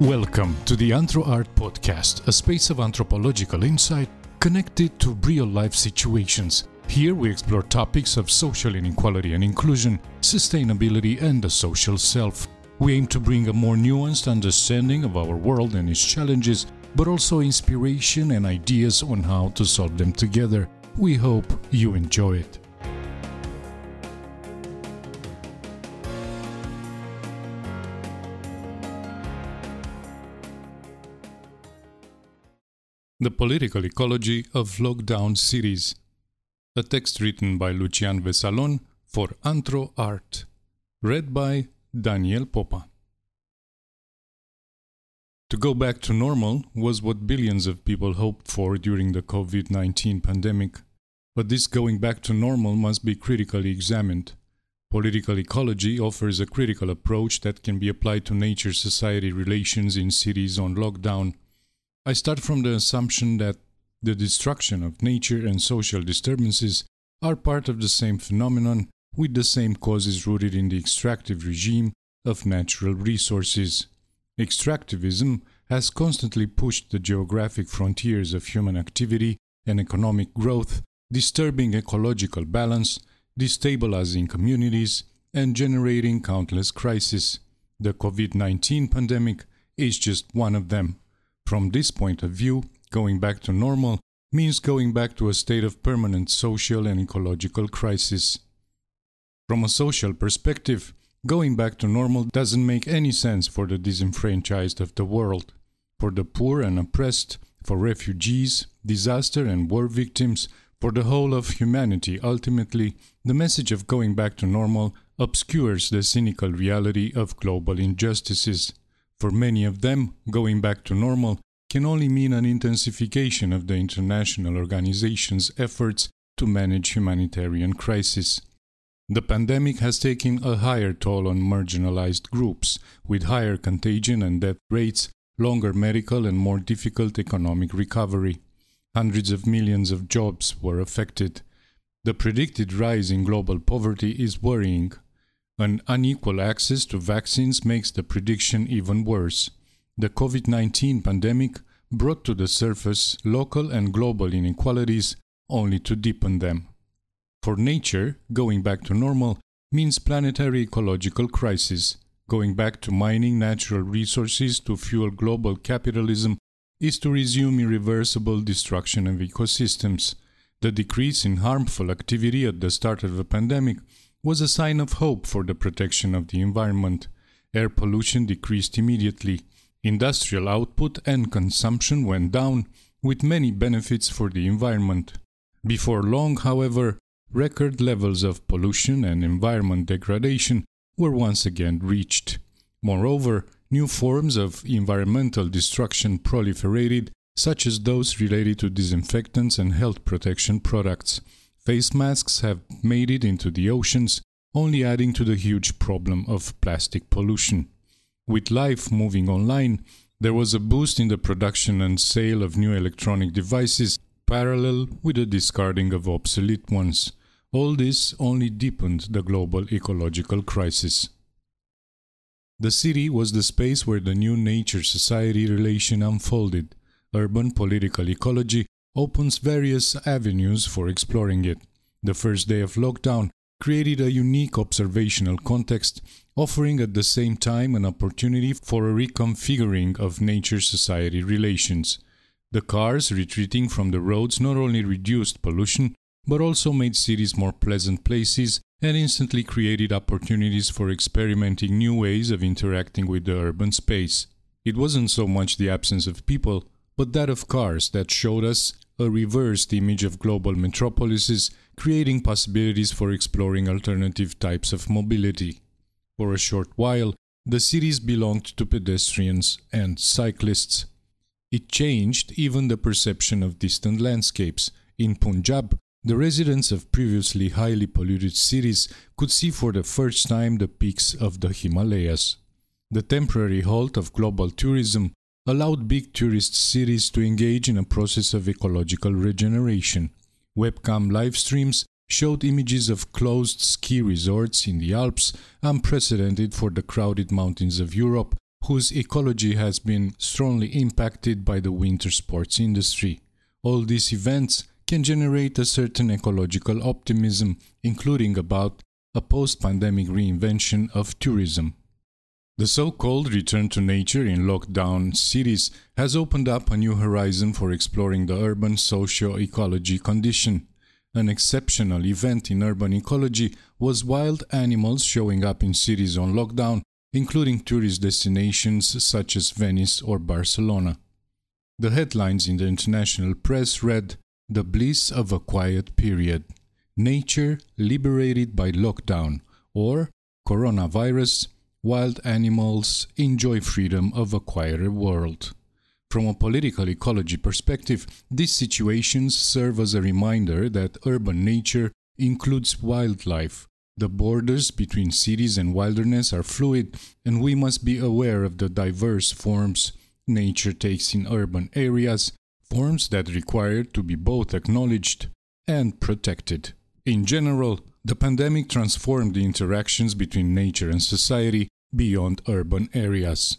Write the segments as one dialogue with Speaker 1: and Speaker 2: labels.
Speaker 1: Welcome to the Anthro Art Podcast, a space of anthropological insight connected to real life situations. Here we explore topics of social inequality and inclusion, sustainability, and the social self. We aim to bring a more nuanced understanding of our world and its challenges, but also inspiration and ideas on how to solve them together. We hope you enjoy it. The Political Ecology of Lockdown Cities. A text written by Lucian Vesalon for Anthro Art. Read by Daniel Popa. To go back to normal was what billions of people hoped for during the COVID 19 pandemic. But this going back to normal must be critically examined. Political ecology offers a critical approach that can be applied to nature society relations in cities on lockdown I start from the assumption that the destruction of nature and social disturbances are part of the same phenomenon with the same causes rooted in the extractive regime of natural resources. Extractivism has constantly pushed the geographic frontiers of human activity and economic growth, disturbing ecological balance, destabilizing communities, and generating countless crises. The COVID 19 pandemic is just one of them. From this point of view, going back to normal means going back to a state of permanent social and ecological crisis. From a social perspective, going back to normal doesn't make any sense for the disenfranchised of the world, for the poor and oppressed, for refugees, disaster and war victims, for the whole of humanity. Ultimately, the message of going back to normal obscures the cynical reality of global injustices. For many of them, going back to normal can only mean an intensification of the international organization's efforts to manage humanitarian crisis. The pandemic has taken a higher toll on marginalized groups, with higher contagion and death rates, longer medical and more difficult economic recovery. Hundreds of millions of jobs were affected. The predicted rise in global poverty is worrying. An unequal access to vaccines makes the prediction even worse. The COVID 19 pandemic brought to the surface local and global inequalities only to deepen them. For nature, going back to normal means planetary ecological crisis. Going back to mining natural resources to fuel global capitalism is to resume irreversible destruction of ecosystems. The decrease in harmful activity at the start of the pandemic was a sign of hope for the protection of the environment. Air pollution decreased immediately. Industrial output and consumption went down, with many benefits for the environment. Before long, however, record levels of pollution and environment degradation were once again reached. Moreover, new forms of environmental destruction proliferated, such as those related to disinfectants and health protection products. Face masks have made it into the oceans, only adding to the huge problem of plastic pollution. With life moving online, there was a boost in the production and sale of new electronic devices, parallel with the discarding of obsolete ones. All this only deepened the global ecological crisis. The city was the space where the new nature society relation unfolded. Urban political ecology opens various avenues for exploring it. The first day of lockdown created a unique observational context, offering at the same time an opportunity for a reconfiguring of nature society relations. The cars retreating from the roads not only reduced pollution, but also made cities more pleasant places and instantly created opportunities for experimenting new ways of interacting with the urban space. It wasn't so much the absence of people, but that of cars that showed us a reversed image of global metropolises, creating possibilities for exploring alternative types of mobility. For a short while, the cities belonged to pedestrians and cyclists. It changed even the perception of distant landscapes. In Punjab, the residents of previously highly polluted cities could see for the first time the peaks of the Himalayas. The temporary halt of global tourism allowed big tourist cities to engage in a process of ecological regeneration. Webcam live streams showed images of closed ski resorts in the Alps, unprecedented for the crowded mountains of Europe, whose ecology has been strongly impacted by the winter sports industry. All these events can generate a certain ecological optimism, including about a post pandemic reinvention of tourism. The so called return to nature in lockdown cities has opened up a new horizon for exploring the urban socio ecology condition. An exceptional event in urban ecology was wild animals showing up in cities on lockdown, including tourist destinations such as Venice or Barcelona. The headlines in the international press read The Bliss of a Quiet Period Nature Liberated by Lockdown, or Coronavirus wild animals enjoy freedom of a quieter world. From a political ecology perspective, these situations serve as a reminder that urban nature includes wildlife. The borders between cities and wilderness are fluid, and we must be aware of the diverse forms nature takes in urban areas, forms that require to be both acknowledged and protected. In general, the pandemic transformed the interactions between nature and society beyond urban areas.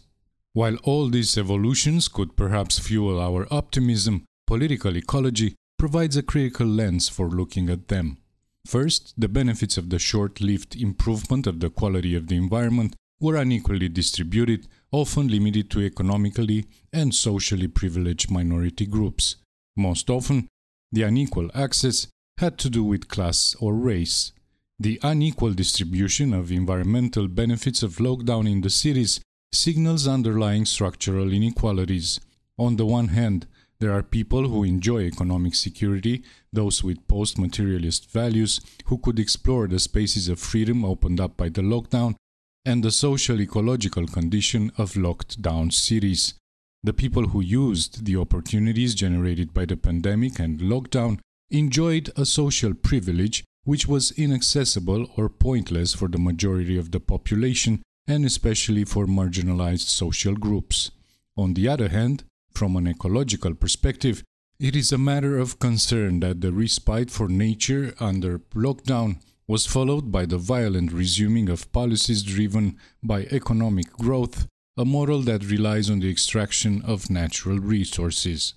Speaker 1: While all these evolutions could perhaps fuel our optimism, political ecology provides a critical lens for looking at them. First, the benefits of the short lived improvement of the quality of the environment were unequally distributed, often limited to economically and socially privileged minority groups. Most often, the unequal access had to do with class or race. The unequal distribution of environmental benefits of lockdown in the cities signals underlying structural inequalities. On the one hand, there are people who enjoy economic security, those with post materialist values who could explore the spaces of freedom opened up by the lockdown, and the social ecological condition of locked down cities. The people who used the opportunities generated by the pandemic and lockdown enjoyed a social privilege which was inaccessible or pointless for the majority of the population and especially for marginalized social groups. On the other hand, from an ecological perspective, it is a matter of concern that the respite for nature under lockdown was followed by the violent resuming of policies driven by economic growth, a model that relies on the extraction of natural resources.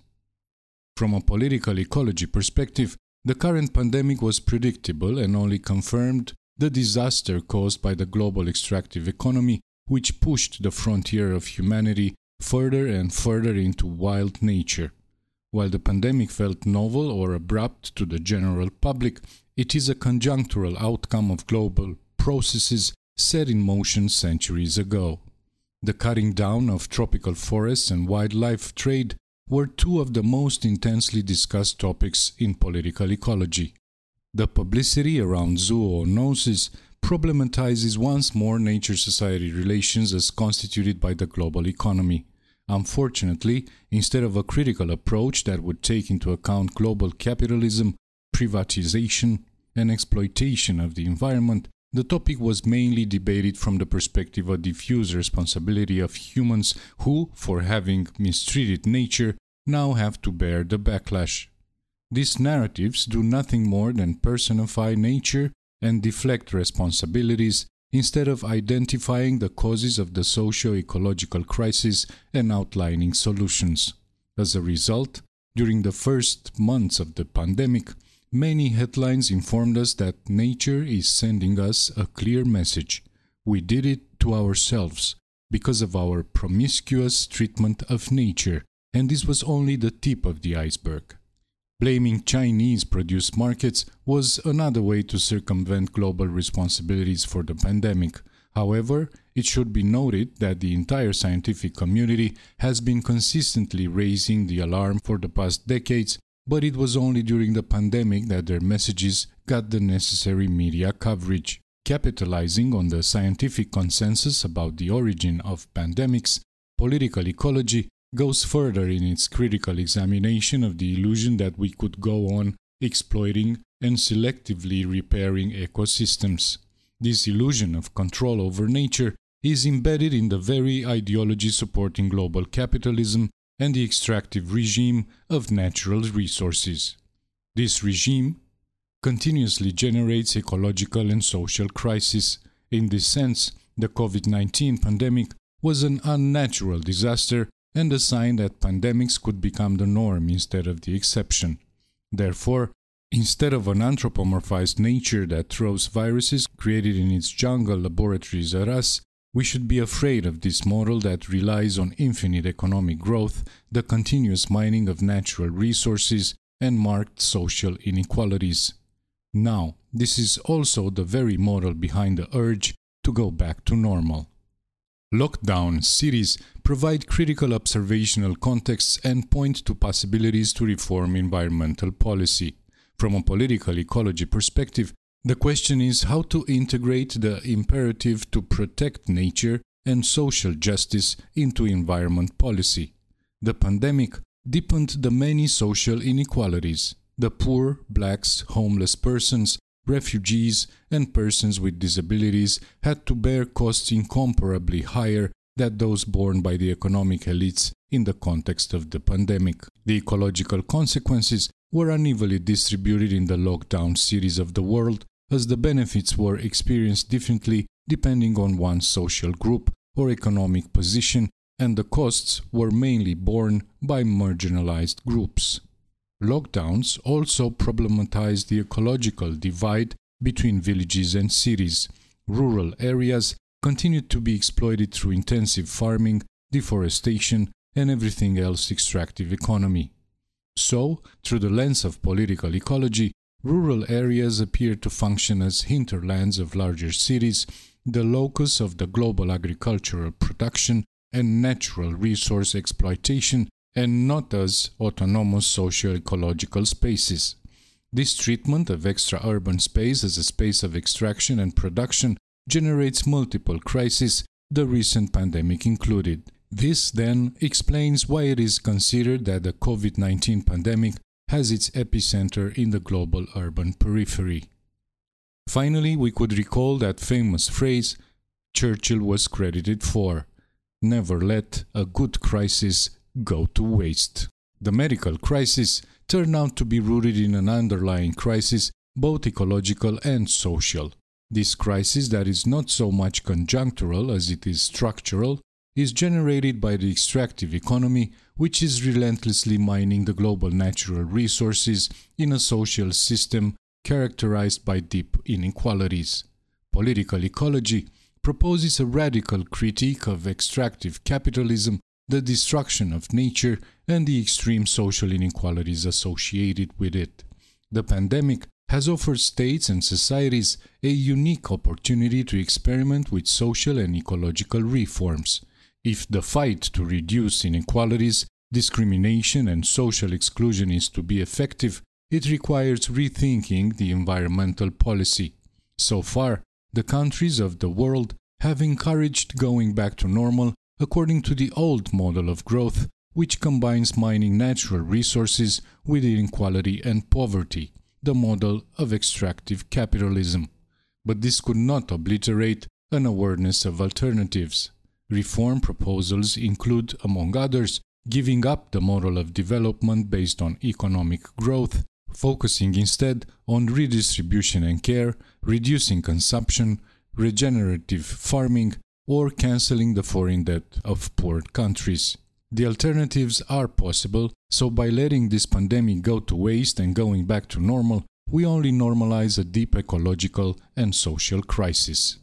Speaker 1: From a political ecology perspective, the current pandemic was predictable and only confirmed the disaster caused by the global extractive economy, which pushed the frontier of humanity further and further into wild nature. While the pandemic felt novel or abrupt to the general public, it is a conjunctural outcome of global processes set in motion centuries ago. The cutting down of tropical forests and wildlife trade were two of the most intensely discussed topics in political ecology. The publicity around zoonosis problematizes once more nature society relations as constituted by the global economy. Unfortunately, instead of a critical approach that would take into account global capitalism, privatization, and exploitation of the environment, the topic was mainly debated from the perspective of diffuse responsibility of humans who, for having mistreated nature, now have to bear the backlash. These narratives do nothing more than personify nature and deflect responsibilities instead of identifying the causes of the socio ecological crisis and outlining solutions. As a result, during the first months of the pandemic, many headlines informed us that nature is sending us a clear message. We did it to ourselves because of our promiscuous treatment of nature, and this was only the tip of the iceberg. Blaming Chinese produced markets was another way to circumvent global responsibilities for the pandemic. However, it should be noted that the entire scientific community has been consistently raising the alarm for the past decades, but it was only during the pandemic that their messages got the necessary media coverage. Capitalizing on the scientific consensus about the origin of pandemics, political ecology goes further in its critical examination of the illusion that we could go on exploiting and selectively repairing ecosystems. This illusion of control over nature is embedded in the very ideology supporting global capitalism and the extractive regime of natural resources. This regime continuously generates ecological and social crises. In this sense, the COVID 19 pandemic was an unnatural disaster and a sign that pandemics could become the norm instead of the exception. Therefore, instead of an anthropomorphized nature that throws viruses created in its jungle laboratories at us, we should be afraid of this model that relies on infinite economic growth, the continuous mining of natural resources, and marked social inequalities. Now, this is also the very model behind the urge to go back to normal. Lockdown cities provide critical observational contexts and point to possibilities to reform environmental policy. From a political ecology perspective, the question is how to integrate the imperative to protect nature and social justice into environment policy. The pandemic deepened the many social inequalities. The poor, blacks, homeless persons, refugees, and persons with disabilities had to bear costs incomparably higher than those borne by the economic elites in the context of the pandemic. The ecological consequences were unevenly distributed in the lockdown cities of the world, as the benefits were experienced differently depending on one's social group or economic position, and the costs were mainly borne by marginalized groups. Lockdowns also problematized the ecological divide between villages and cities. Rural areas continued to be exploited through intensive farming, deforestation, and everything else extractive economy. So, through the lens of political ecology, rural areas appear to function as hinterlands of larger cities, the locus of the global agricultural production and natural resource exploitation and not as autonomous socio-ecological spaces. This treatment of extra-urban space as a space of extraction and production generates multiple crises, the recent pandemic included. This then explains why it is considered that the COVID 19 pandemic has its epicenter in the global urban periphery. Finally, we could recall that famous phrase Churchill was credited for Never let a good crisis go to waste. The medical crisis turned out to be rooted in an underlying crisis, both ecological and social. This crisis, that is not so much conjunctural as it is structural, is generated by the extractive economy, which is relentlessly mining the global natural resources in a social system characterized by deep inequalities. Political ecology proposes a radical critique of extractive capitalism the destruction of nature, and the extreme social inequalities associated with it. The pandemic has offered states and societies a unique opportunity to experiment with social and ecological reforms. If the fight to reduce inequalities, discrimination, and social exclusion is to be effective, it requires rethinking the environmental policy. So far, the countries of the world have encouraged going back to normal according to the old model of growth, which combines mining natural resources with inequality and poverty, the model of extractive capitalism. But this could not obliterate an awareness of alternatives. Reform proposals include, among others, giving up the model of development based on economic growth, focusing instead on redistribution and care, reducing consumption, regenerative farming, or canceling the foreign debt of poor countries. The alternatives are possible, so by letting this pandemic go to waste and going back to normal, we only normalize a deep ecological and social crisis.